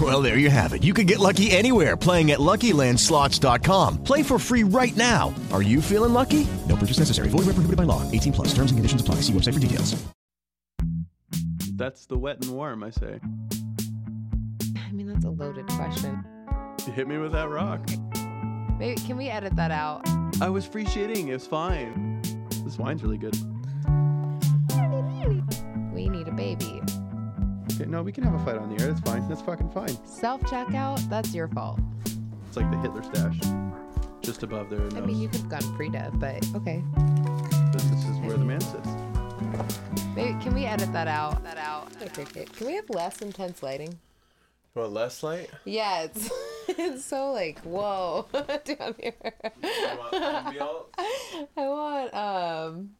Well, there you have it. You can get lucky anywhere playing at LuckyLandSlots.com. Play for free right now. Are you feeling lucky? No purchase necessary. Void where prohibited by law. 18 plus. Terms and conditions apply. See website for details. That's the wet and warm, I say. I mean, that's a loaded question. You hit me with that rock. Maybe can we edit that out? I was free shitting. It's fine. This wine's really good. We need a baby. Okay, no, we can have a fight on the air. That's fine. That's fucking fine. Self checkout, that's your fault. It's like the Hitler stash, just above their nose. I mean, you could have gone Frida, but okay. this, this is where the man sits. Maybe can we edit that out? That out. Okay, Can we have less intense lighting? What less light? Yeah, it's it's so like whoa down here. I want um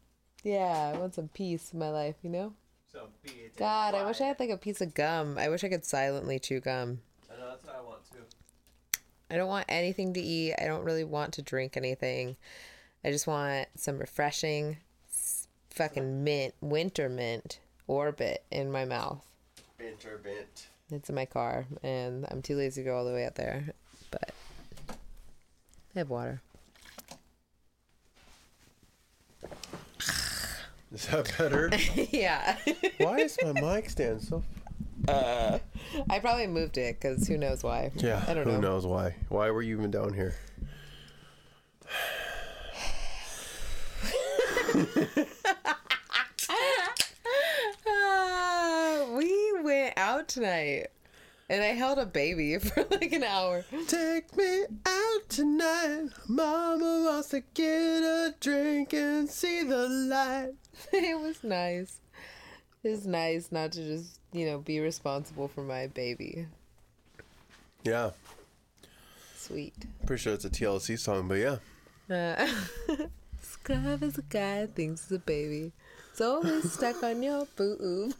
yeah, I want some peace in my life, you know? God, I wish I had like a piece of gum. I wish I could silently chew gum. I know that's what I want too. I don't want anything to eat. I don't really want to drink anything. I just want some refreshing fucking mint, winter mint orbit in my mouth. Binter bint. It's in my car, and I'm too lazy to go all the way out there. But I have water. Is that better? yeah. Why is my mic stand so? Uh, I probably moved it because who knows why. Yeah. I don't who know. Who knows why? Why were you even down here? Ah, we went out tonight, and I held a baby for like an hour. Take me out tonight. Mama wants to get a drink and see the light. it was nice. It's nice not to just, you know, be responsible for my baby. Yeah. Sweet. Pretty sure it's a TLC song, but yeah. Uh, Scrub is a guy thinks it's a baby. It's always stuck on your boob.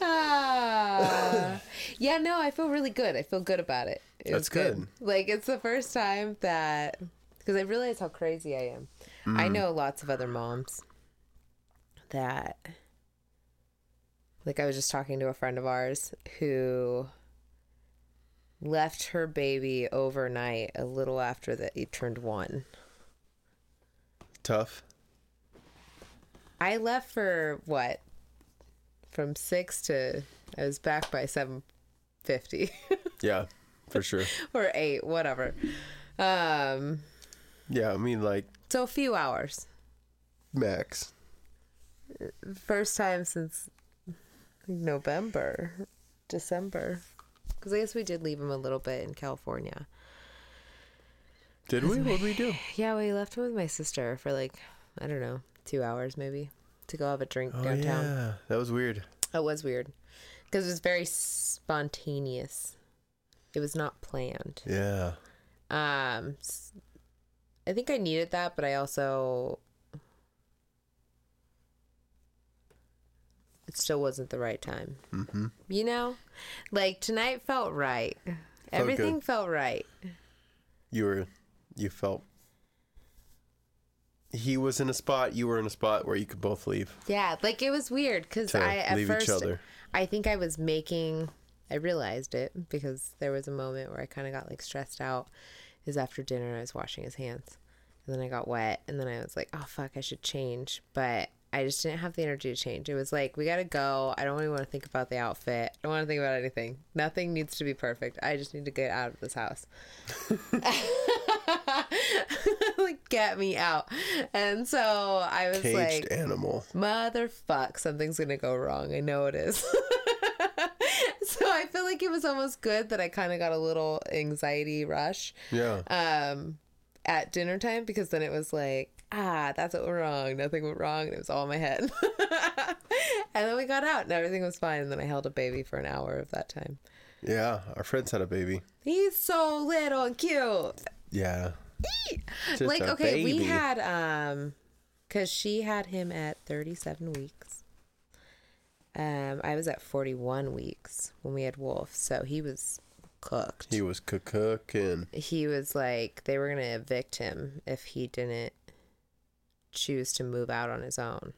Ah. Yeah, no, I feel really good. I feel good about it. It That's good. good. Like it's the first time that because I realize how crazy I am. I Mm. know lots of other moms that like I was just talking to a friend of ours who left her baby overnight a little after that he turned one. Tough. I left for what? From six to I was back by seven fifty. Yeah, for sure. or eight, whatever. Um Yeah, I mean like so a few hours. max. First time since November, December. Because I guess we did leave him a little bit in California. Did we? What did we do? Yeah, we left him with my sister for like, I don't know, two hours maybe to go have a drink Oh downtown. yeah, that was weird. It was weird because it was very spontaneous. It was not planned. Yeah. Um, I think I needed that, but I also it still wasn't the right time. Mm-hmm. You know, like tonight felt right. Everything good. felt right. You were, you felt. He was in a spot. You were in a spot where you could both leave. Yeah, like it was weird because I at first other. I think I was making. I realized it because there was a moment where I kind of got like stressed out. Is after dinner I was washing his hands, and then I got wet, and then I was like, oh fuck, I should change, but I just didn't have the energy to change. It was like we gotta go. I don't really want to think about the outfit. I don't want to think about anything. Nothing needs to be perfect. I just need to get out of this house. like get me out. And so I was Caged like, animal. motherfuck, something's gonna go wrong. I know it is. so I feel like it was almost good that I kind of got a little anxiety rush Yeah. um, at dinner time because then it was like, ah, that's what went wrong. Nothing went wrong. And it was all in my head. and then we got out and everything was fine. And then I held a baby for an hour of that time. yeah. Our friends had a baby. He's so little and cute. Yeah. Like okay we had um because she had him at 37 weeks um i was at 41 weeks when we had wolf so he was cooked He was cooking. he was like they were gonna evict him if he didn't choose to move out on his own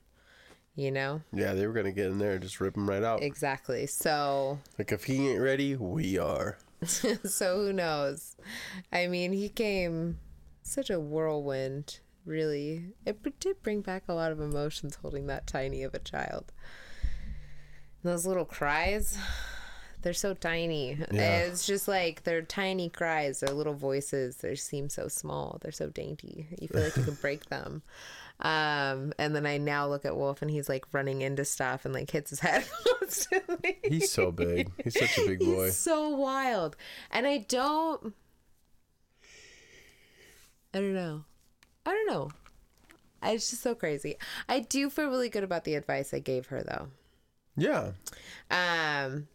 you know Yeah, they were gonna get in there and just rip him right out. exactly so Like if he ain't ready, we are. so who knows i mean he came such a whirlwind really. It did bring back a lot of emotions holding that tiny of a child. And those little cries they're so tiny. Yeah. it's just like they're tiny cries. They're little voices. They seem so small. They're so dainty. You feel like you can break them. Um and then i now look at wolf and he's like running into stuff and like hits his head constantly. He's so big. He's such a big boy. He's so wild. And I don't I don't know. I don't know. It's just so crazy. I do feel really good about the advice I gave her though. Yeah. Um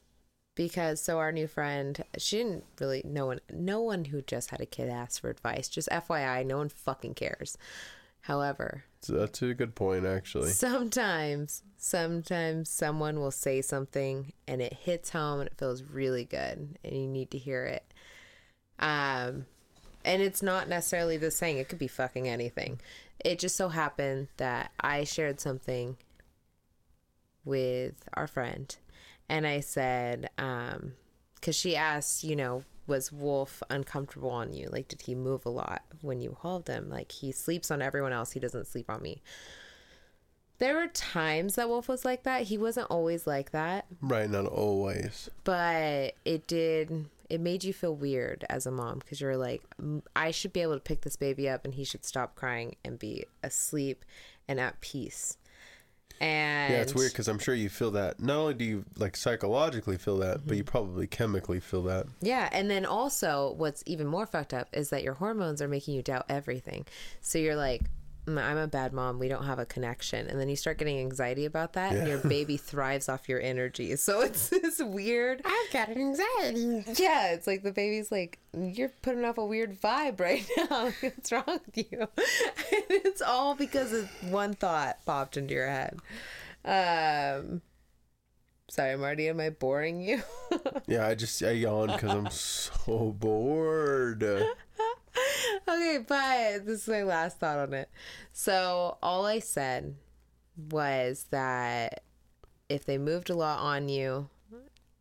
because so our new friend, she didn't really no one no one who just had a kid asked for advice. Just FYI, no one fucking cares. However, that's a good point, actually. Sometimes, sometimes someone will say something and it hits home and it feels really good and you need to hear it. Um, and it's not necessarily the saying, it could be fucking anything. It just so happened that I shared something with our friend and I said, um, because she asked, you know, was Wolf uncomfortable on you? Like, did he move a lot when you hauled him? Like, he sleeps on everyone else, he doesn't sleep on me. There were times that Wolf was like that. He wasn't always like that, Right, not always. but it did. It made you feel weird as a mom because you're like, "Mm, I should be able to pick this baby up and he should stop crying and be asleep and at peace. And Yeah, it's weird because I'm sure you feel that. Not only do you like psychologically feel that, Mm-hmm. but you probably chemically feel that. Yeah, and then also what's even more fucked up is that your hormones are making you doubt everything. So you're like, "Mm, I'm a bad mom. We don't have a connection. And then you start getting anxiety about that, and your baby thrives off your energy. So it's this weird. I've got an anxiety. Yeah, it's like the baby's like, you're putting off a weird vibe right now. What's wrong with you? and it's all because of one thought popped into your head. Um, sorry, Marty, am I boring you? Yeah, I just I yawn because I'm so bored. okay, but this is my last thought on it. So all I said was that if they moved a lot on you,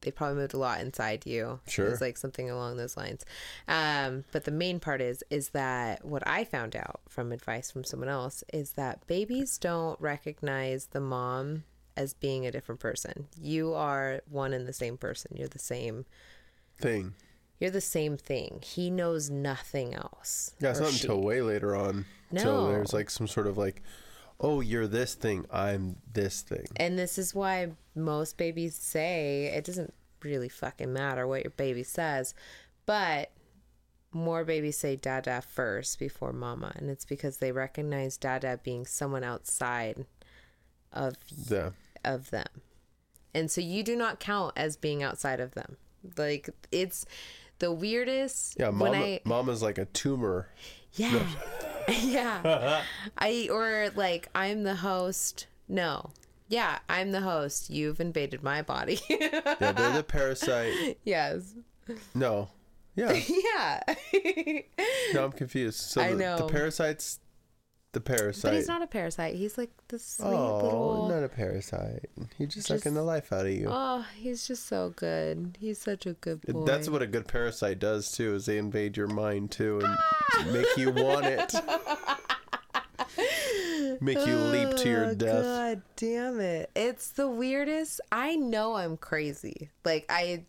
they probably moved a lot inside you. Sure. It was like something along those lines. Um, but the main part is is that what I found out from advice from someone else is that babies don't recognize the mom as being a different person. You are one and the same person. You're the same Thing. You're the same thing. He knows nothing else. Yeah, it's not she. until way later on. Till No. there's like some sort of like, oh, you're this thing. I'm this thing. And this is why most babies say it doesn't really fucking matter what your baby says, but more babies say dada first before mama. And it's because they recognize dada being someone outside of Yeah. of them. And so you do not count as being outside of them. Like it's the weirdest Yeah, when mama, I mama's like a tumor. Yeah. yeah. I or like I'm the host. No. Yeah, I'm the host. You've invaded my body. Yeah, they're the parasite. yes. No. Yeah. Yeah. No, I'm confused. So I know. the parasite's the parasite. but he's not a parasite. He's like the sweet oh, little not a parasite. He's just, Just- sucking the life out of you. Oh, he's just so good. He's such a good boy. That's what a good parasite does too. Is they invade your mind too and ah! make you want it. make you leap to your Oh, death. God damn it. It's the weirdest. I know I'm crazy. Like I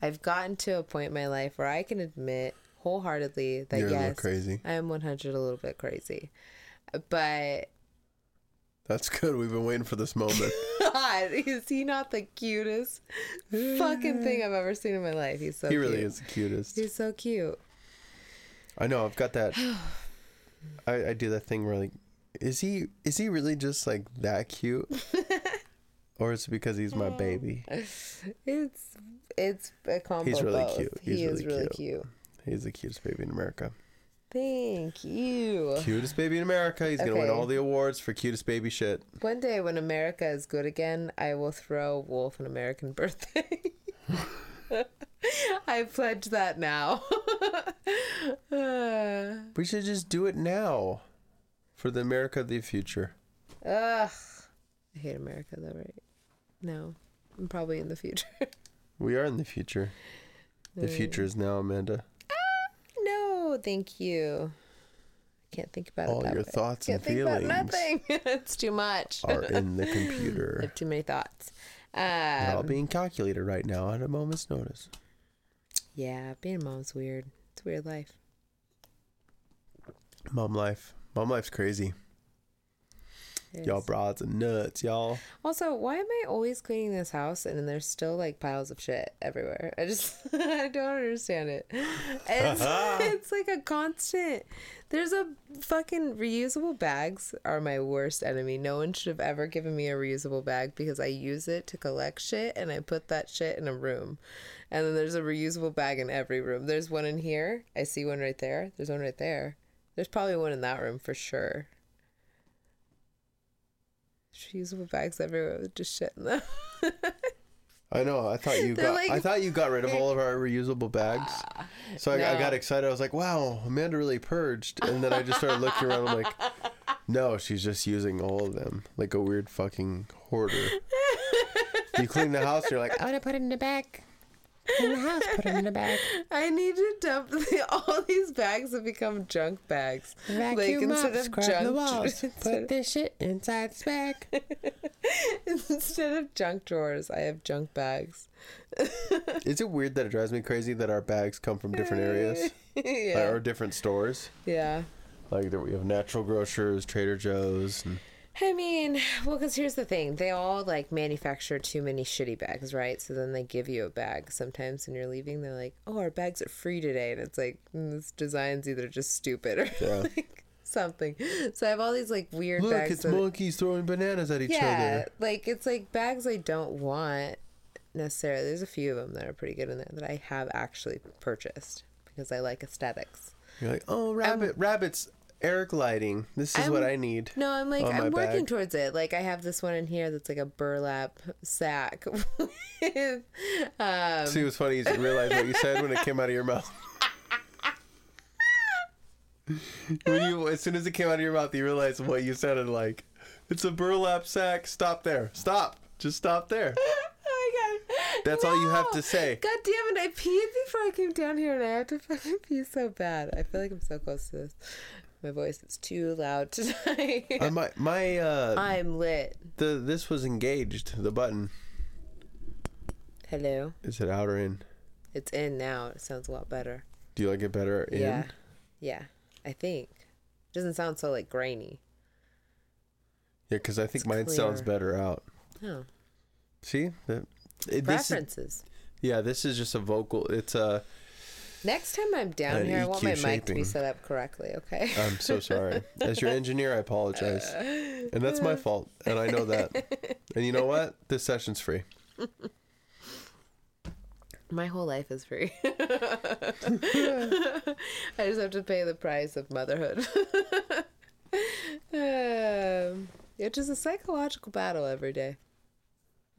I've gotten to a point in my life where I can admit wholeheartedly that You're yes, crazy. I am 100 a little bit crazy. But That's good. We've been waiting for this moment. God, is he not the cutest fucking thing I've ever seen in my life? He's so he really cute. is the cutest. He's so cute. I know. I've got that. I, I do that thing where like, is he is he really just like that cute, or is it because he's my baby? It's it's a combo. He's really both. cute. He's he is really really cute. cute. He's the cutest baby in America. Thank you. Cutest baby in America. He's gonna win all the awards for cutest baby shit. One day when America is good again, I will throw Wolf an American birthday. I pledge that now. We should just do it now, for the America of the future. ugh. I hate America though, right? No. I'm probably in the future. We are in the future. The future is now, Amanda. Thank you. I can't think about All it. your way. thoughts and can't think about feelings nothing. it's too much. are in the computer. I have too many thoughts. They're all Um, being calculated right now at a moment's notice. yeah, being a mom's weird. It's a weird life. Mom life. Mom life's crazy. Y'all broads and nuts, y'all. Also, why am I always cleaning this house and then there's still like piles of shit everywhere? I just I don't understand it. It's, it's like a constant. There's a fucking reusable bags are my worst enemy. No one should have ever given me a reusable bag because I use it to collect shit and I put that shit in a room. And then there's a reusable bag in every room. There's one in here. I see one right there. There's one right there. There's probably one in that room for sure. Reusable bags everywhere with just shit in them. I know. I thought you They're got. like- I thought you got rid of all of our reusable bags. Ah, so I, I got excited. I was like, "Wow, Amanda really purged." And then I just started looking around. I'm like, "No, she's just using all of them like a weird fucking hoarder." you clean the house, you're like, "I'm gonna put it in the bag." In the house, put it in the bag. I need to dump the, all these bags have become junk bags. Vacuum up, scrub the walls. instead, Put this shit inside this bag. instead of junk drawers, I have junk bags. Is it weird that it drives me crazy that our bags come from different areas yeah. or different stores? yeah. Like that we have Natural Grocers, Trader Joe's, and I mean, well, because here's the thing. They all like manufacture too many shitty bags, right? So then they give you a bag. Sometimes when you're leaving, they're like, oh, our bags are free today. And it's like, mm, this design's either just stupid or Yeah. like something. So I have all these like weird look, bags. it's that- monkeys throwing bananas at each other. yeah, other. like it's like bags I don't want necessarily. There's a few of them that are pretty good in there that I have actually purchased because I like aesthetics. You're like, oh, rabbit, rabbits, Eric lighting. This is what I'm- I need. No, I'm like I'm working bag. towards it. Like I have this one in here that's like a burlap sack. with, um, See, it was funny. You didn't realize what you said when it came out of your mouth. when you, as soon as it came out of your mouth, you realized what you sounded like. It's a burlap sack. Stop there. Stop. Just stop there. oh my god. That's all you have to say. God damn it! I peed before I came down here, and I have to fucking pee so bad. I feel like I'm so close to this. My voice is too loud tonight. Uh, my my uh, I'm lit. the this was engaged. The button Hello. is it out or in? It's in now. It sounds a lot better. Do you like it better in? Yeah. Yeah. I think. It doesn't sound so like grainy. Yeah, because I think It's mine sounds better out. Oh. See, the, it, this is, Preferences. yeah, this is just a vocal. It's a. Next time I'm down here, I want my EQ mic to be shaping. set up correctly, okay? I'm so sorry. As your engineer, I apologize, and that's my fault, and I know that. And you know what? This session's free. My whole life is free. I just have to pay the price of motherhood. um, it's just a psychological battle every day.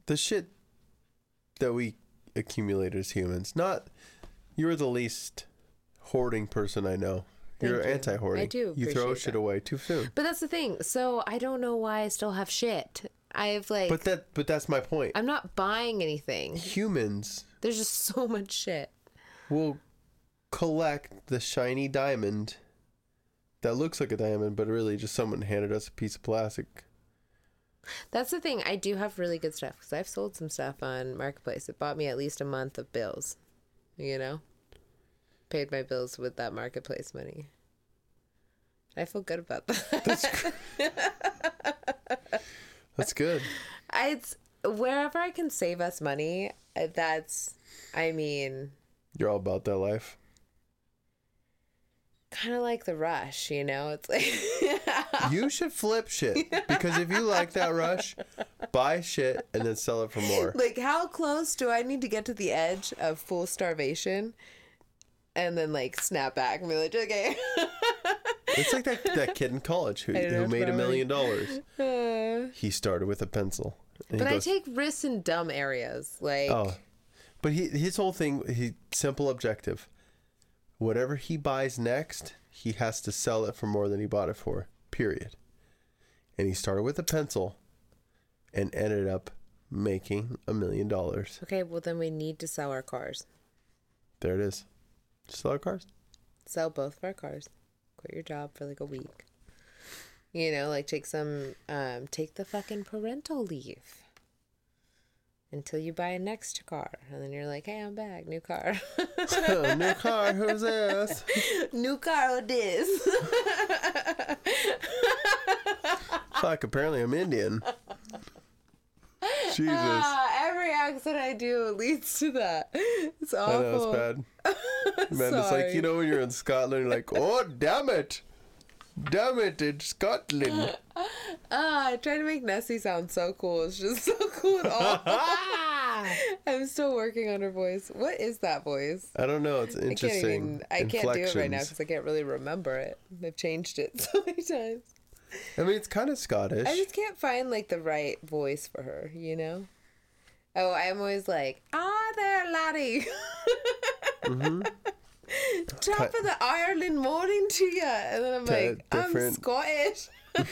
The shit that we accumulate as humans. Not you're the least hoarding person I know. You're you. anti-hoarding. I do You throw shit that. away too soon. But that's the thing. So I don't know why I still have shit. I've like, But that. But that's my point. I'm not buying anything. Humans There's just so much shit. will collect the shiny diamond that looks like a diamond, but really just someone handed us a piece of plastic. That's the thing. I do have really good stuff because I've sold some stuff on Marketplace. It bought me at least a month of bills. You know, paid my bills with that marketplace money. I feel good about that. That's good. I, it's wherever I can save us money. That's, I mean, You're all about that life. kind of like the rush. You know, it's like You should flip shit because if you like that rush, buy shit and then sell it for more. like how close do I need to get to the edge of full starvation, and then like snap back and be like, okay. It's like that, that kid in college who, who made a million dollars. Uh. He started with a pencil. But I take risks in dumb areas, like Oh, but he his whole thing he simple objective. Whatever he buys next, he has to sell it for more than he bought it for. Period. And he started with a pencil, and ended up making a million dollars. okay, well then we need to sell our cars, There it is. Sell our cars. sell both of our cars, quit your job for like a week. You know, like take some, um, take the fucking parental leave until you buy a next car, and then you're like, hey, I'm back, new car, New car. Who's this? new car this Fuck. Apparently, I'm Indian. Jesus. Ah, every accent I do leads to that. It's awful I know it's bad. Man, it's like you know when you're in Scotland, you're like, oh damn it, damn it, it's Scotland. Ah, I try to make Nessie sound so cool. It's just so cool at all. I'm still working on her voice. What is that voice? I don't know. It's I can't interesting. even. I can't do it right now because I can't really remember it. I've changed it so many times. I mean, it's kind of Scottish. I just can't find like the right voice for her. You know. Oh, I'm always like, ah, there, laddie. Mm-hmm. Top of the Ireland morning to you, and then I'm like, I'm. Scottish.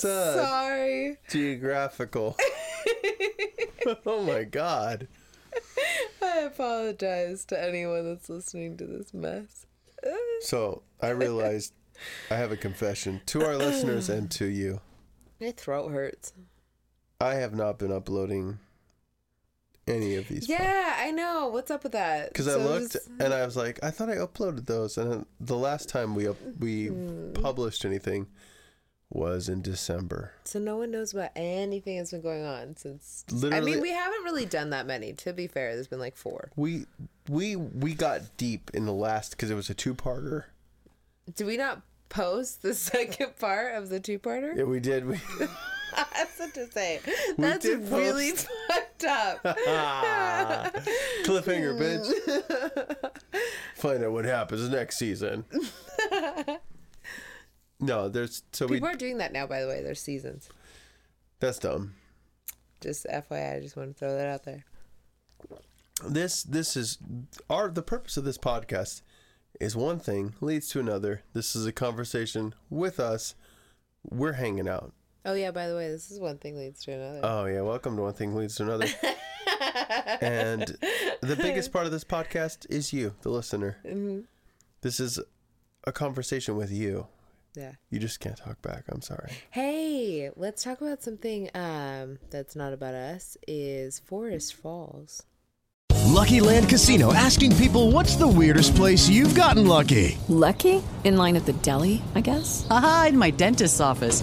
So Sorry. geographical. oh my god. I apologize to anyone that's listening to this mess. So I realized I have a confession to our listeners and to you. My throat hurts. I have not been uploading any of these. Yeah, I know. What's up with that? Because I looked and I was like, I thought I uploaded those, and then the last time we up, we Hmm. published anything was in December. so no one knows about anything that's been going on since. I mean, we haven't really done that many. To be fair, there's been like four. We we we got deep in the last because it was a two-parter. Did we not post the second part of the two-parter? Yeah, we did. We That's what to say. That's really post- fucked up. cliffhanger, bitch. Find out what happens next season. No, there's so we. People are doing that now, by the way. There's seasons. That's dumb. Just FYI, I just want to throw that out there. This this is our the purpose of this podcast is one thing leads to another. This is a conversation with us. We're hanging out. Oh yeah, by the way, this is one thing leads to another. Oh yeah, welcome to one thing leads to another. and the biggest part of this podcast is you, the listener. Mm-hmm. This is a conversation with you. yeah. You just can't talk back. I'm sorry. Hey, let's talk about something um that's not about us. Is Forest Falls. Lucky Land Casino asking people what's the weirdest place you've gotten lucky? Lucky? In line at the deli, I guess? Haha, in my dentist's office.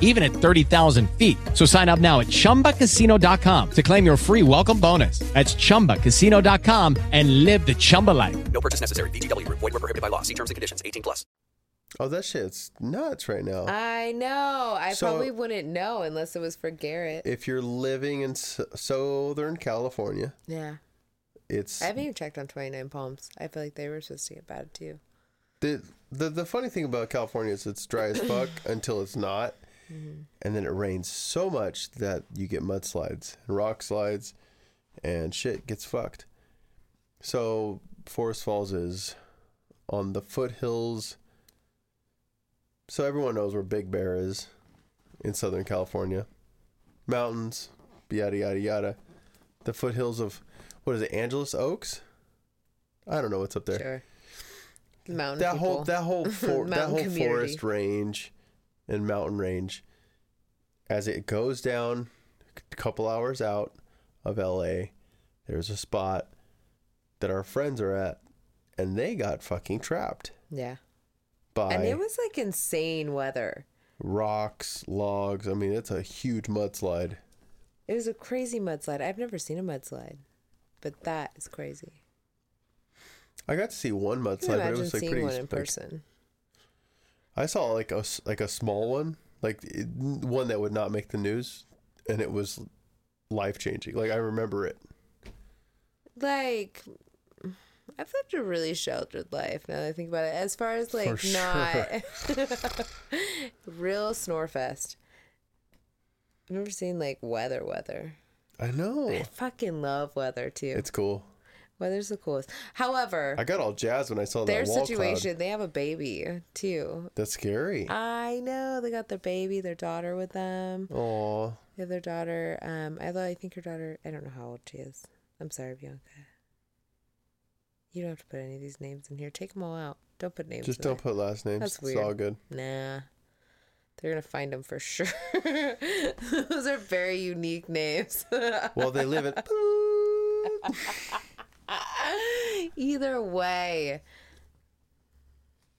even at 30,000 feet. So sign up now at chumbacasino.com to claim your free welcome bonus. That's chumbacasino.com and live the Chumba life. No purchase necessary. VGW Group. Void were prohibited by law. See terms and conditions. 18 plus. Oh, that shit's nuts right now. I know. I So- probably wouldn't know unless it was for Garrett. if you're living in S- Southern California, yeah. it's I haven't even checked on 29 Palms. I feel like they were supposed to get bad too. the the the funny thing about California is it's dry as fuck until it's not, Mm-hmm. and then it rains so much that you get mudslides and rock slides, and shit gets fucked. So Forest Falls is on the foothills. So everyone knows where Big Bear is in Southern California. Mountains, yada yada yada. The foothills of what is it, Angeles Oaks? I don't know what's up there Sure. Mountain that people. whole that whole for, that whole community. forest range and mountain range as it goes down a couple hours out of LA there's a spot that our friends are at and they got fucking trapped Yeah. by And it was like insane weather. rocks logs i mean it's a huge mudslide It was a crazy mudslide. I've never seen a mudslide, but that is crazy. i got to see one mudslide but it was like pretty one in like- person. I saw like a like a small one like it- one that would not make the news and it was life changing like i remember it Like, I've lived a really sheltered life now that I think about it. As far as like For not real snorefest. I've never seen like weather weather. i know I fucking love weather too. it's cool Weather's the coolest. However, I got all jazzed when I saw their that wall situation, they have a baby too. That's scary. I know they got their baby, their daughter with them. Aw. They have their daughter. Um, although I think her daughter, I don't know how old she is. I'm sorry, Bianca. You don't have to put any of these names in here. Take them all out. Don't put names. Just in don't there. put last names. That's weird. It's all good. Nah. They're gonna find them for sure. Those are very unique names. Well, they live at. Either way.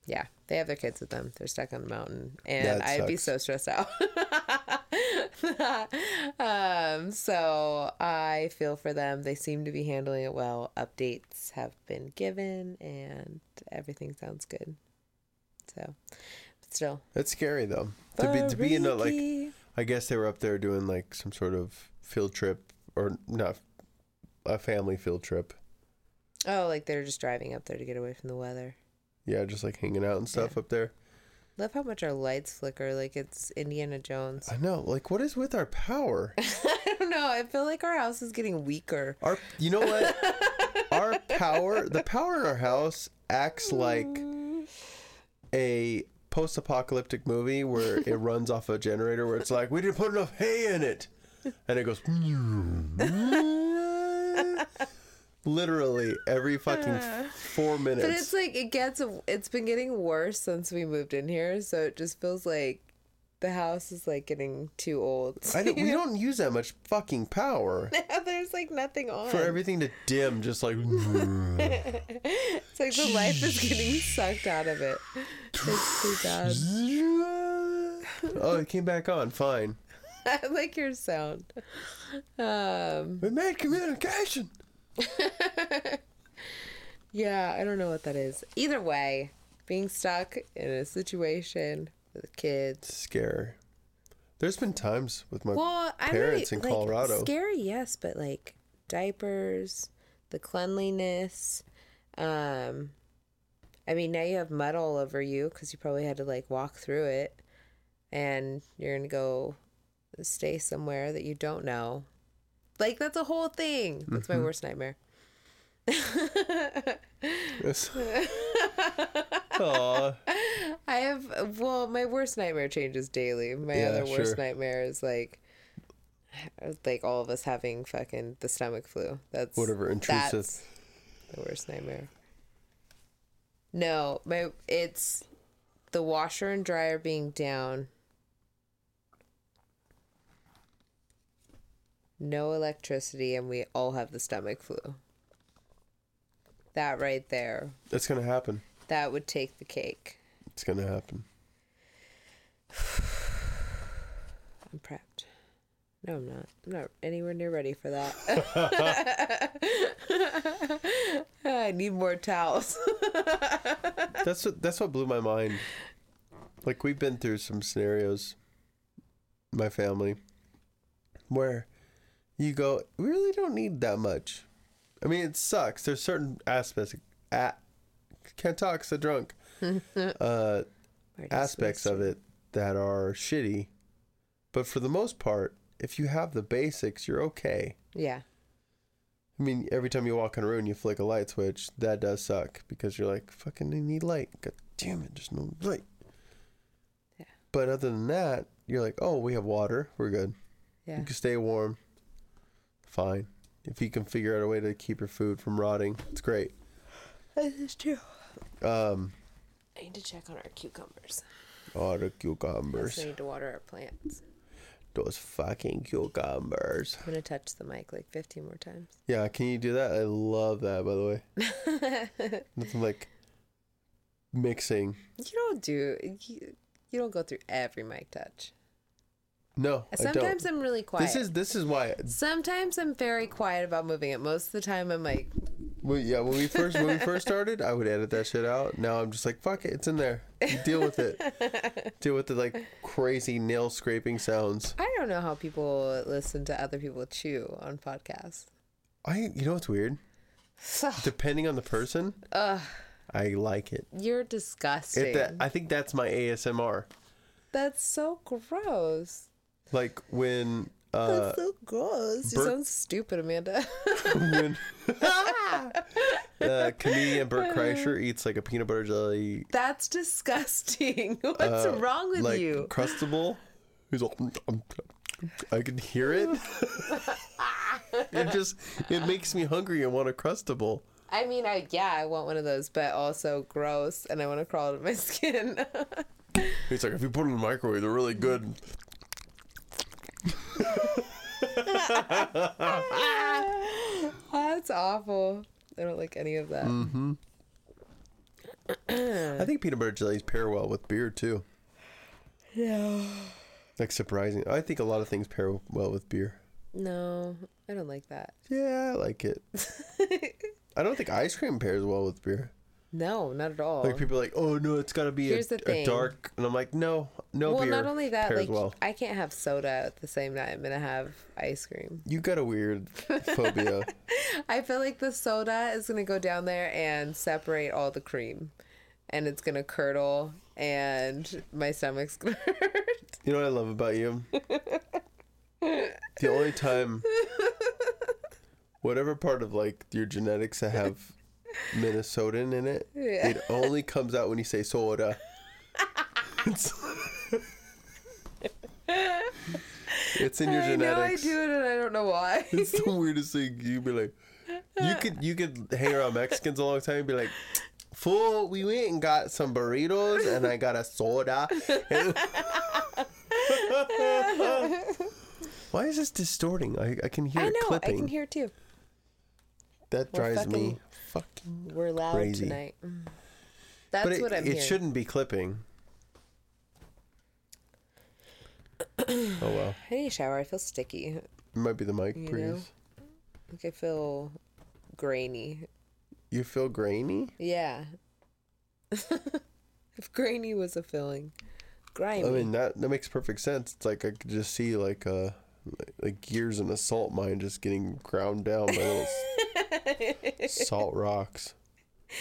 Yeah, they have their kids with them. They're stuck on the mountain, and I'd be so stressed out. um, so I feel for them. They seem to be handling it well. Updates have been given, and everything sounds good. So, but still, It's scary though. To be to be in a like, I guess they were up there doing like some sort of field trip or not, a family field trip. Oh, like they're just driving up there to get away from the weather. Yeah, just like hanging out and stuff up there. Love how much our lights flicker, like it's Indiana Jones. I know. Like, what is with our power? I don't know. I feel like our house is getting weaker. Our, you know what? our power, the power in our house acts like a post-apocalyptic movie where it runs off a generator where it's like we didn't put enough hay in it, and it goes. Literally every fucking four minutes. But it's like it gets. It's been getting worse since we moved in here, so it just feels like the house is like getting too old. I don't, we don't use that much fucking power There's like nothing on. for everything to dim. Just like It's like the life is getting sucked out of it. It's too bad. oh, it came back on. Fine. I like your sound. Um, we made communication. Yeah, I don't know what that is. Either way, being stuck in a situation with kids. Scare. There's been times with my Well, parents really, in Colorado. Like, scary, yes, but like diapers, the cleanliness. Um, I mean, now you have mud all over you because you probably had to like walk through it, and you're gonna go stay somewhere that you don't know. Like that's a whole thing. That's my Mhm. worst nightmare. Yes. I have well, my worst nightmare changes daily. My Yeah, other worst sure. nightmare is like like all of us having fucking the stomach flu. That's Whatever, intrusive. That's the worst nightmare. No, my it's the washer and dryer being down. No electricity and we all have the stomach flu. That right there. That's gonna happen. That would take the cake. It's gonna happen. I'm prepped. No, I'm not. I'm not anywhere near ready for that. I need more towels. That's what that's what blew my mind. Like we've been through some scenarios, my family, where you go, we really don't need that much, I mean, it sucks. There's certain aspects. At, can't talk, so drunk. uh, aspects of it that are shitty, but for the most part, if you have the basics, you're okay. Yeah. I mean, every time you walk in a room, you flick a light switch. That does suck because you're like, fucking, I need light. God damn it, there's no light. Yeah. But other than that, you're like, oh, we have water. We're good. Yeah. You can stay warm. Fine. If you can figure out a way to keep your food from rotting, it's great. That is true. Um, I need to check on our cucumbers. oh, the I cucumbers. also need to water our plants. Those fucking cucumbers. I'm gonna touch the mic like 15 more times. Yeah, can you do that? I love that, by the way. Nothing like mixing. You don't do. You, you don't go through every mic touch. No, I Sometimes don't. I'm really quiet. This is this is why. Sometimes I'm very quiet about moving it. Most of the time, I'm like, Well, yeah, when we first when we first started, I would edit that shit out. Now I'm just like, fuck it, it's in there. You deal with it. deal with the like crazy nail scraping sounds. I don't know how people listen to other people chew on podcasts. I you know what's weird? Depending on the person, Ugh, I like it. you're disgusting. It that I think that's my ASMR. That's so gross. Like when uh That's so gross. You sound stupid, Amanda. when uh, comedian Bert Kreischer eats like a peanut butter jelly That's disgusting. What's uh, wrong with like you? Crustable. He's like, I can hear it. it just it makes me hungry and want a crustable. I mean, I yeah, I want one of those, but also gross, and I want to crawl out of my skin. He's like, if you put them in the microwave, they're really good. That's awful. I don't like any of that. Mm-hmm. I think peanut butter jellies pair well with beer too. No. Like surprising. I think a lot of things pair well with beer. No, I don't like that. Yeah, I like it. I don't think ice cream pairs well with beer. No, not at all. Like people are like, oh no, it's got to be a, a dark, and I'm like, no, no well, beer. not only that, like well. I can't have soda at the same time and I have ice cream. You got a weird phobia. I feel like the soda is gonna go down there and separate all the cream, and it's gonna curdle, and my stomach's gonna hurt. You know what I love about you? the only time, whatever part of like your genetics I have Minnesotan in it, Yeah. it only comes out when you say soda. it's, it's in your genetics. I know I do it, and I don't know why. It's the weirdest thing. You'd be like, you could you could hang around Mexicans a long time and be like, fool, we went and got some burritos and I got a soda. Why is this distorting? I, I can hear I it know. clipping. I can hear it too. that We're drives me fucking- We're loud crazy. tonight. Mm. That's but it, what I'm it hearing. shouldn't be clipping. oh well, I need a shower. I feel sticky. it might be the mic You know? Like I feel grainy. You feel grainy? Yeah. if grainy was a filling, grimy. I mean that that makes perfect sense. It's like I could just see like uh like, gears in a salt mine just getting ground down by little salt rocks.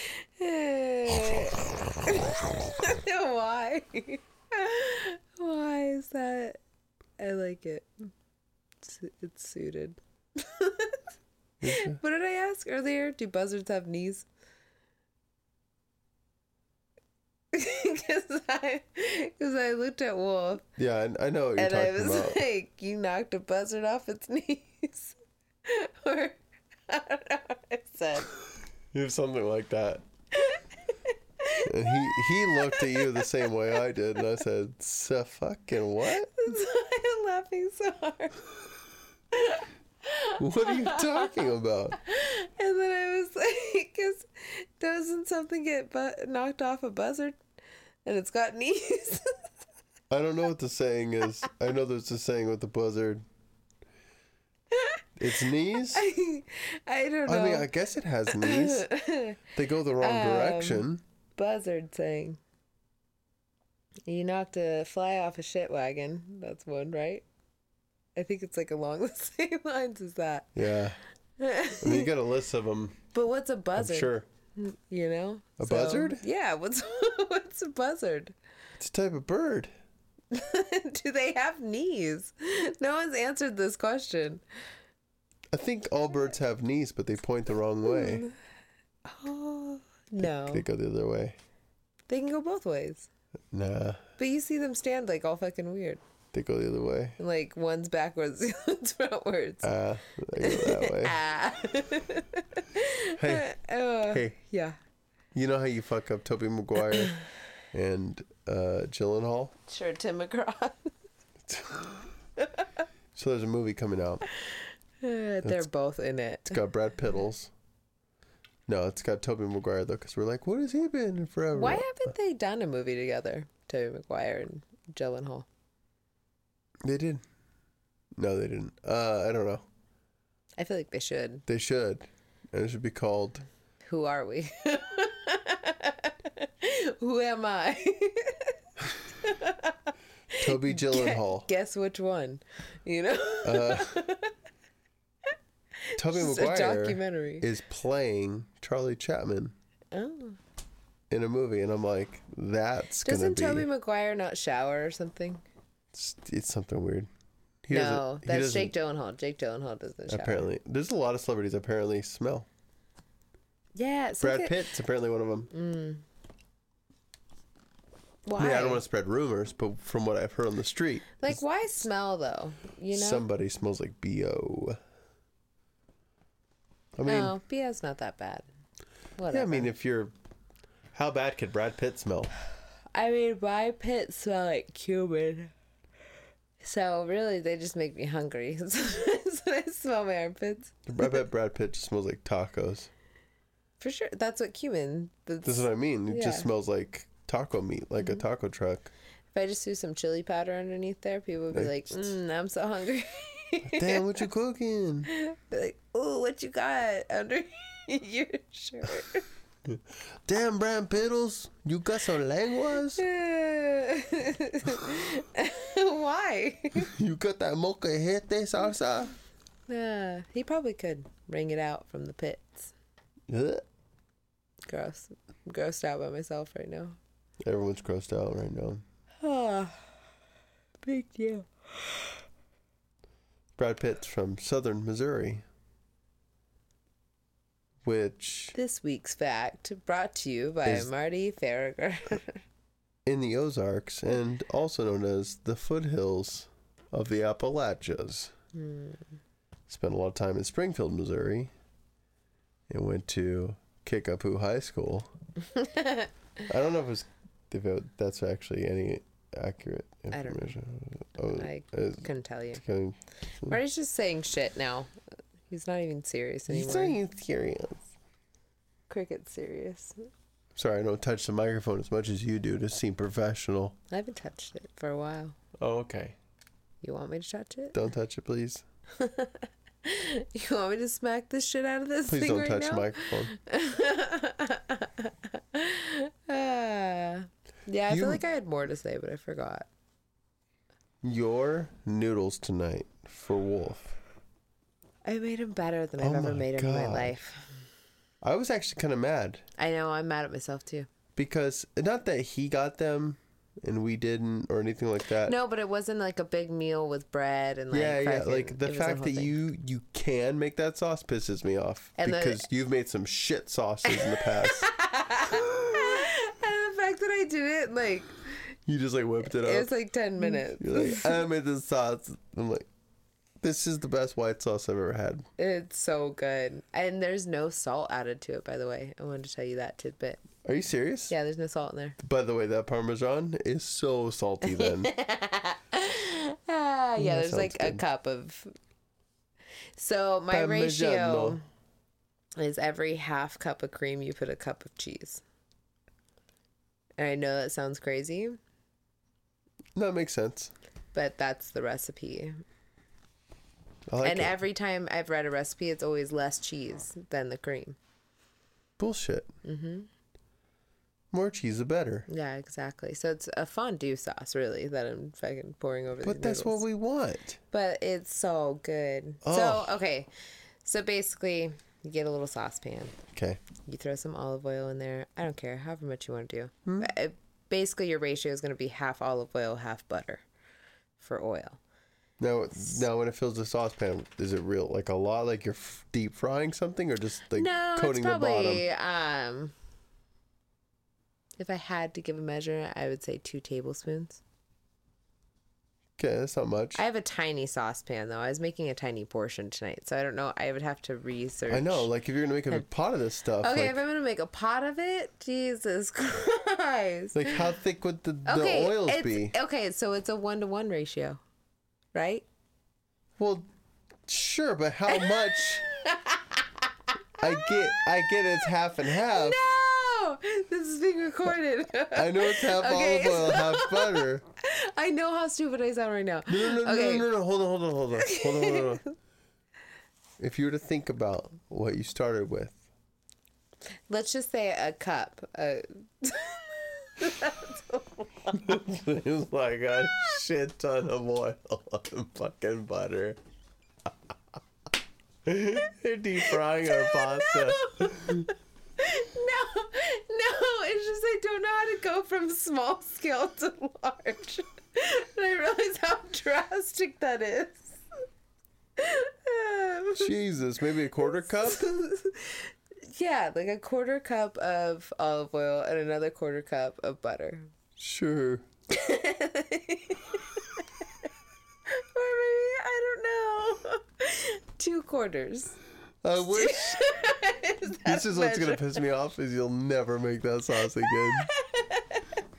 Why? Why is that? I like it. It's, it's suited. what did I ask earlier? Do buzzards have knees? Because I, cause I looked at Wolf Yeah, I, I know what you're and I was about. like, you knocked a buzzard off its knees. or, I don't know what I said. You have something like that. And he he looked at you the same way I did, and I said, "So fucking what? That's why I'm laughing so hard. What are you talking about?" And then I was like, because doesn't something get bu- knocked off a buzzard? And it's got knees. I don't know what the saying is. I know there's a saying with the buzzard. Its knees. I, I don't know. I mean, I guess it has knees. They go the wrong Um, direction. Buzzard thing. You knocked a fly off a shit wagon. That's one, right? I think it's like along the same lines as that. Yeah. I mean, you got a list of them. But what's a I'm buzzard? sure. You know? A buzzard? Yeah, what's what's a buzzard? It's a type of bird. Do they have knees? No one's answered this question. I think all birds have knees, but they point the wrong way. Oh no. They go the other way. They can go both ways. Nah, But you see them stand like all fucking weird. they go the other way. Like one's backwards, the other's frontwards. Ah, they go that way. Ah. Hey, Uh, hey, Yeah. you know how you fuck up Tobey Maguire and uh, Gyllenhaal? Sure, Tim McGraw. So there's a movie coming out. Uh, They're both in it. It's got Brad Pittles. No, it's got Tobey Maguire though, because we're like, what has he been forever? Why haven't they done a movie together? Tobey Maguire and Gyllenhaal. They did. No, they didn't. Uh, I don't know. I feel like they should. They should, and it should be called. Who are we? Who am I? Tobey Gyllenhaal. Guess which one? You know? Tobey Just a Maguire documentary. is playing Charlie Chapman oh. in a movie, and I'm like, that's gonna Doesn't be. Tobey Maguire not shower or something? it's, it's something weird. He no, that's Jake Gyllenhaal. Jake Gyllenhaal doesn't shower. Apparently, there's a lot of celebrities apparently smell. Yeah. Brad like a- Pitt's apparently one of them. Mm. I Why? mean, I don't want to spread rumors, but from what I've heard on the street, Like, why smell though? You know? somebody smells like bo. I mean, no, BS not that bad. Whatever. yeah, I mean, if you're, how bad could Brad Pitt smell? I mean, my pits smell like cumin. So really, they just make me hungry. When I smell my armpits. I bet Brad Pitt just smells like tacos. For sure, that's what cumin. That's, That's what I mean. It Yeah. just smells like taco meat, like a taco truck. If I just threw some chili powder underneath there, people would be like, mm, "I'm so hungry." Damn, what you cooking? Be like, "Oh, what you got under your shirt?" Damn, Brad Pittles, you got some languas? Why? you got that molcajete salsa? Uh, he probably could wring it out from the pits. Ugh. Gross. I'm grossed out by myself right now. Everyone's grossed out right now. Ah, big deal. Brad Pitt's from southern Missouri. Which, This week's fact brought to you by Marty Farragher. in the Ozarks and also known as the foothills of the Appalachias. Hmm. Spent a lot of time in Springfield, Missouri, and went to Kickapoo High School. I don't know if, it's, if it, that's actually any accurate I don't know. information. Oh, I it's couldn't tell you. kind Marty's just saying shit now. He's not even serious of, anymore. he's saying serious. Cricket's serious. Sorry, I don't touch the microphone as much as you do to seem professional. I haven't touched it for a while. Oh, okay. You want me to touch it? Don't touch it, please. You want me to smack this shit out of this Please thing don't right touch now? the microphone. Ah. yeah, I You- feel like I had more to say, but I forgot. Your noodles tonight for Wolf. I made him better than Oh I've ever made him in my life. I was actually kind of mad I know, I'm mad at myself too. because not that he got them and we didn't or anything like that. No, but it wasn't like a big meal with bread and like yeah, yeah. fucking- Like the it was a fact whole that thing. you you can make that sauce pisses me off And the- because you've made some shit sauces in the past. and the fact that I did it like you just like whipped it up. it was like ten minutes. You're like, I made this sauce. I'm like, this is the best white sauce I've ever had. It's so good. And there's no salt added to it, by the way. I wanted to tell you that tidbit. Are you serious? Yeah, there's no salt in there. By the way, that Parmesan is so salty then. Ah, yeah, there's like sounds a cup of. So my ratio is every half cup of cream, you put a cup of cheese. And I know that sounds crazy, that makes sense. but that's the recipe. Like and it. every time I've read a recipe, it's always less cheese than the cream. Bullshit. Mm-hmm. More cheese, the better. Yeah, exactly. So it's a fondue sauce, really, that I'm fucking pouring over. But that's what we want. But it's so good. Oh. So okay, So basically, you get a little saucepan. Okay. You throw some olive oil in there. I don't care, however much you want to do. Hmm. Uh, basically, your ratio is going to be half olive oil, half butter for oil. Now, now when it fills the saucepan, is it real like a lot? Like you're f- deep frying something, or just like no, coating it's probably the bottom? um. If I had to give a measure, I would say two tablespoons. Okay, that's not much. I have a tiny saucepan though. I was making a tiny portion tonight, so I don't know. I would have to research. I know. Like if you're gonna make a big pot of this stuff, Okay, like, if I'm gonna make a pot of it, Jesus Christ. like how thick would the, the okay, oils be? Okay, so it's a one to one ratio, right? Well, sure, but how much? I get, I get it's half and half. No, this is being recorded. I know it's half Okay. olive oil, half butter. I know how stupid I sound right now. No, no, no, okay. no, no, no, hold on, hold on, hold on, hold on, hold on. If you were to think about what you started with, Let's just say a cup. Uh, it's like a shit ton of oil and fucking butter. They're deep frying our pasta. no, no, it's just I don't know how to go from small scale to large. and I realize how drastic that is. Jesus, maybe a quarter cup? yeah, like a quarter cup of olive oil and another quarter cup of butter. Sure. Or maybe, I don't know. Two quarters. I wish. This is what's gonna piss me off is you'll never make that sauce again.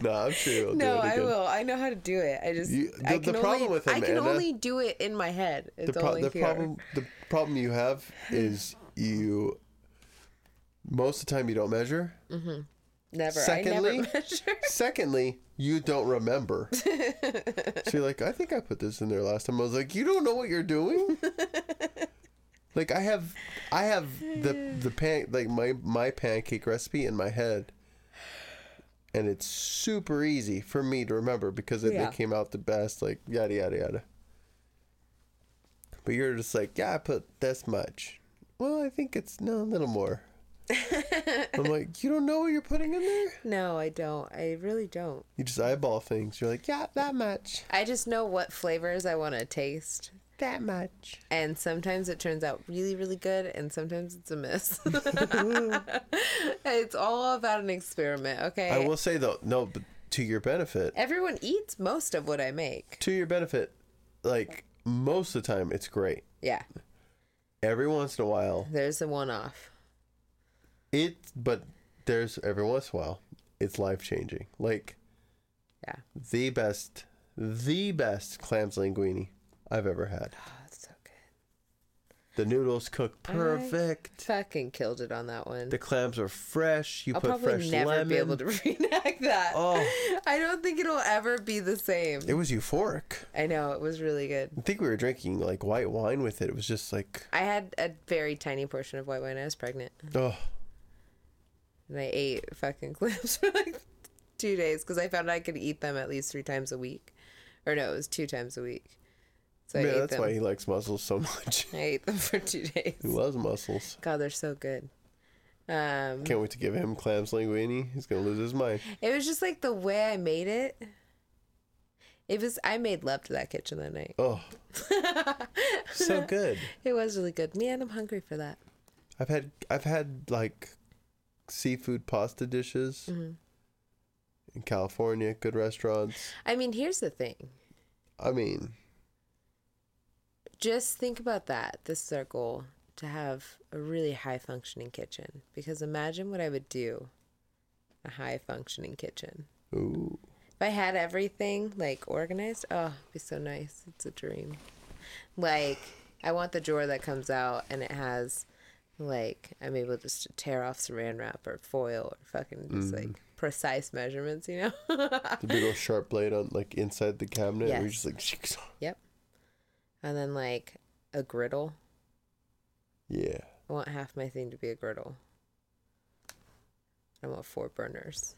no, I'm sure you'll No, do it I will. I know how to do it. I just You- I the- the can problem only, with it, I can Amanda- only do it in my head. It's the, pro- only the here. problem the problem you have is you most of the time you don't measure. Mm-hmm. Never. Secondly, I never measure. secondly, you don't remember. so you're like, I think I put this in there last time. I was like, you don't know what you're doing. like I have, I have the the pan like my my pancake recipe in my head, and it's super easy for me to remember because it, Yeah. they came out the best. Like yada yada yada. But you're just like, yeah, I put this much. Well, I think it's no a little more. I'm like, you don't know what you're putting in there. No, I don't. I really don't. You just eyeball things. You're like, yeah, that much. I just know what flavors I want to taste. That much. And sometimes it turns out really, really good, and sometimes it's a miss. it's all about an experiment, okay? I will say though, no, but to your benefit, Everyone eats most of what I make. to your benefit, like most of the time, it's great. Yeah, Every once in a while, there's a one off. It, but there's every once in a while, it's life changing. Like, Yeah. the best, the best clams linguine I've ever had. Oh, it's so good. The noodles cook perfect. Fucking killed it on that one. The clams are fresh. You I'll put probably fresh never lemon. be able to reenact that. Oh. I don't think it'll ever be the same. It was euphoric. I know, it was really good. I think we were drinking like white wine with it. It was just like, I had a very tiny portion of white wine. I was pregnant. oh, And I ate fucking clams for like two days because I found I could eat them at least three times a week. Or no, it was two times a week. So ate that's them. why he likes mussels so much. I ate them for two days. he loves mussels. God, they're so good. Um, Can't wait to give him clams linguine. He's gonna lose his mind. it was just like the way I made it. It was. I made love to that kitchen that night. Oh, so good. It was really good. Man, I'm hungry for that. I've had I've had like seafood pasta dishes Mm-hmm. in California, good restaurants. I mean, here's the thing. I mean, Just think about that. This is our goal to have a really high functioning kitchen. Because imagine what I would do a high functioning kitchen. ooh, If I had everything like organized, oh, it'd be so nice. It's a dream. Like, I want the drawer that comes out and it has, like, I'm able just to tear off saran wrap or foil or fucking just mm. like precise measurements, you know? the big old sharp blade on like inside the cabinet. Where you're just like, yep. And then, like, a griddle. yeah. I want half my thing to be a griddle. I want four burners.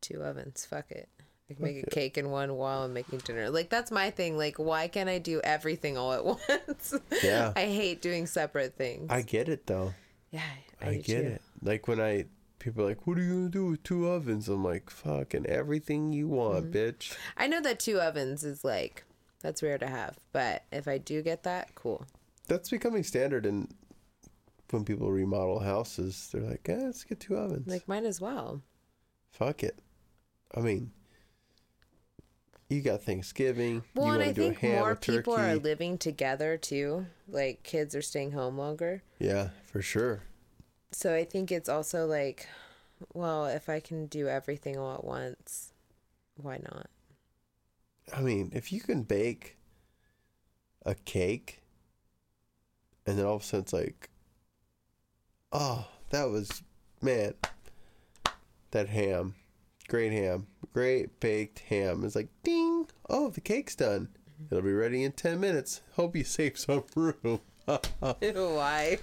Two ovens. Fuck it. Like make a cake in one while I'm making dinner. Like that's my thing. Like why can't I do everything all at once? Yeah. I hate doing separate things. I get it though. yeah, I, I, get too. it. Like when I people are like, "What are you gonna do with two ovens?" I'm like, "Fucking everything you want, Mm-hmm. bitch." I know that two ovens is like that's rare to have, but if I do get that, cool. That's becoming standard in when people remodel houses. They're like, "Yeah, let's get two ovens." Like might as well. Fuck it. I mean, you got Thanksgiving. Well, you and I do think more turkey. people are living together too. Like kids are staying home longer. yeah, for sure. So I think it's also like, well, if I can do everything all at once, why not? I mean, if you can bake a cake and then all of a sudden it's like, oh, that was, man, that ham, great ham, great baked ham. It's like, ding, oh, the cake's done. It'll be ready in 10 minutes. Hope you save some room. why?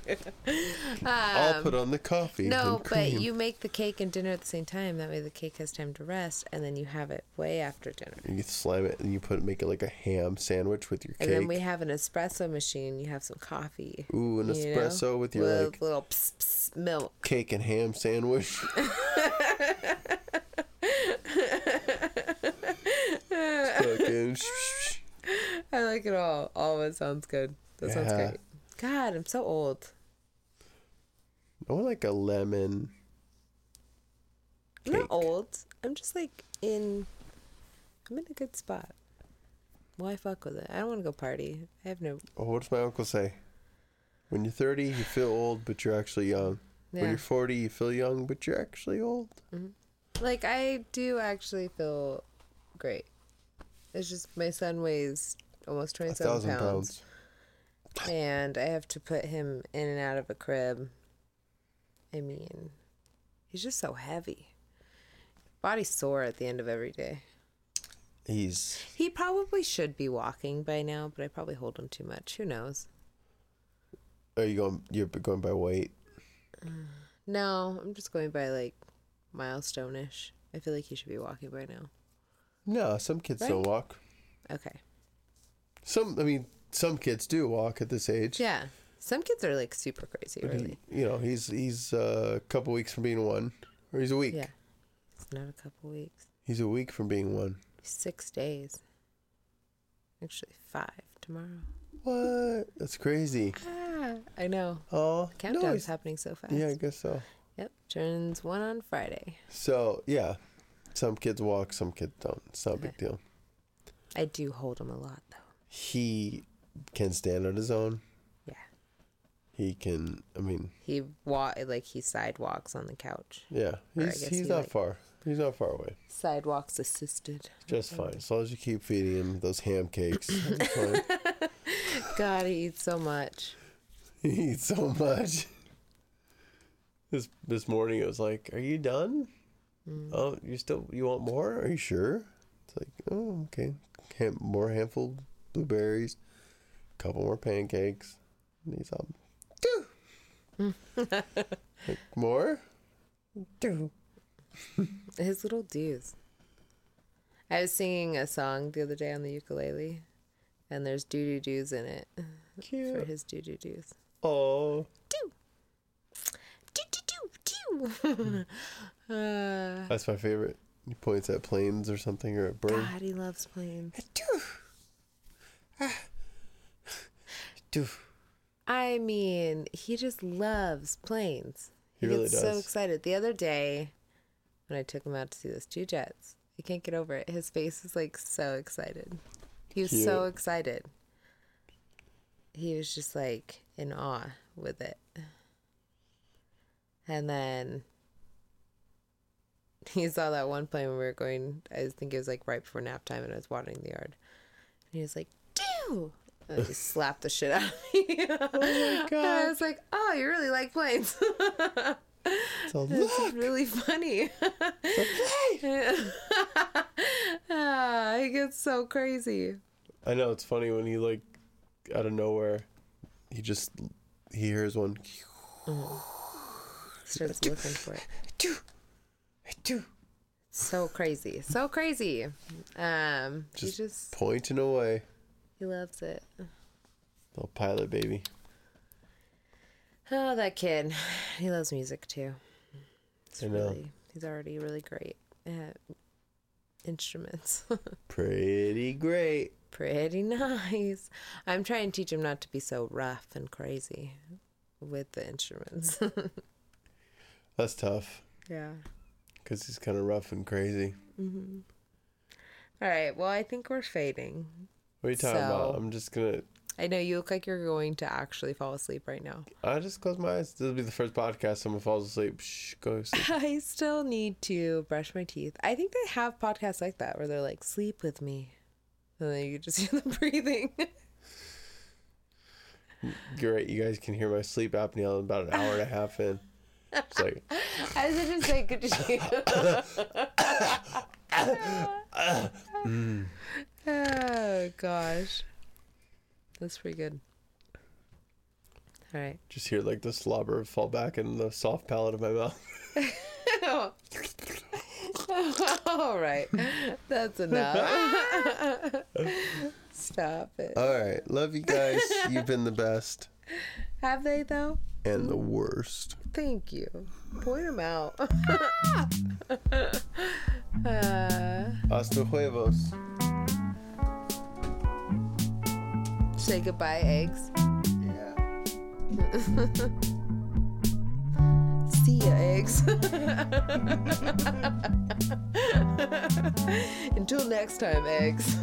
I'll Um, put on the coffee. No, but you make the cake and dinner at the same time. That way the cake has time to rest, and then you have it way after dinner. You slam it and you put make it like a ham sandwich with your And then we have an espresso machine. You have some coffee. Ooh, an you know, espresso with your with like little pss, pss, milk. cake and ham sandwich. Fucking I like it all. All of it sounds good. That sounds great. God, I'm so old. I like a lemon. I'm not old. I'm just like in. I'm in a good spot. Why fuck with it? I don't want to go party. I have no. Oh, what does my uncle say? When you're 30, you feel old, but you're actually young. When you're 40, you feel young, but you're actually old. Mm-hmm. Like I do actually feel great. It's just my son weighs almost 27 pounds, pounds. and I have to put him in and out of a crib. I mean, he's just so heavy. Body sore at the end of every day. He's He probably should be walking by now, but I probably hold him too much. Who knows? Are you going? You're going by weight. No, I'm just going by like milestone ish. I feel like he should be walking by now. No, some kids don't walk. Okay. Some, I mean, some kids do walk at this age. Yeah. Some kids are like super crazy, But he- really. you know, he's he's uh, a couple weeks from being one, or he's a week. Yeah. It's not a couple weeks. He's a week from being one. Six days. Actually, five tomorrow. What? That's crazy. Ah, I know. Oh, Countdown's no, happening so fast. Yeah, I guess so. Yep. Turns one on Friday. So yeah, some kids walk, some kids don't. It's not a big deal. I do hold him a lot though. He can stand on his own. Yeah. He can. I mean, He walk like he sidewalks on the couch. yeah. Or I He's guess he's he, not like- far. He's not far away. Sidewalks assisted. Just fine. As long as you keep feeding him those ham cakes. he's fine. God, he eats so much. he eats so much. This this morning it was like, "Are you done? Mm. Oh, you still you want more? Are you sure?" It's like, "Oh, okay. Ham, more handful blueberries, couple more pancakes." And he's all, "Two." like, more? Two. His little dues. I was singing a song the other day on the ukulele, and there's doo doo doos in it for his doo doo doos. Oh. Doo doo doo doo. Uh, That's my favorite. He points at planes or something or a bird. God, he loves planes. Two. I mean, he just loves planes. He really gets so excited. The other day, when I took him out to see those two jets, I can't get over it. His face is like so excited. He was so excited. He was just like in awe with it. And then he saw that one plane when we were going. I think it was like right before nap time, and I was watering the yard. And he was like, "Do!" And I just slapped the shit out of me. oh my god! I was like, "Oh, you really like planes." It's a It's look. really funny. ah, he gets so crazy. I know it's funny when he like out of nowhere, he just he hears one. Starts looking for it. So crazy. So crazy. Um, he Just, just pointing away. he loves it. Little pilot baby. Oh, that kid. He loves music too. It's I know. really he's already really great at instruments. Pretty great. Pretty nice. I'm trying to teach him not to be so rough and crazy with the instruments. That's tough yeah. Because he's kind of rough and crazy. hmm All right. Well, I think we're fading. What are you talking about? I'm just gonna. I know you look like you're going to actually fall asleep right now. I just close my eyes. This will be the first podcast someone falls asleep. Shh, go sleep. I still need to brush my teeth. I think they have podcasts like that where they're like, sleep with me. And then you just hear them breathing. You're. You guys can hear my sleep apnea in about an hour and a half in. It's like, I was just say, could you? mm. oh, gosh. That's pretty good. All right. just hear like the slobber fall back in the soft palate of my mouth. All right. That's enough. Stop it. All right. Love you guys. You've been the best Have they, though? And the worst. Thank you. Point them out. uh, Hasta huevos. say goodbye, eggs. Yeah. See ya, eggs. Until next time, eggs.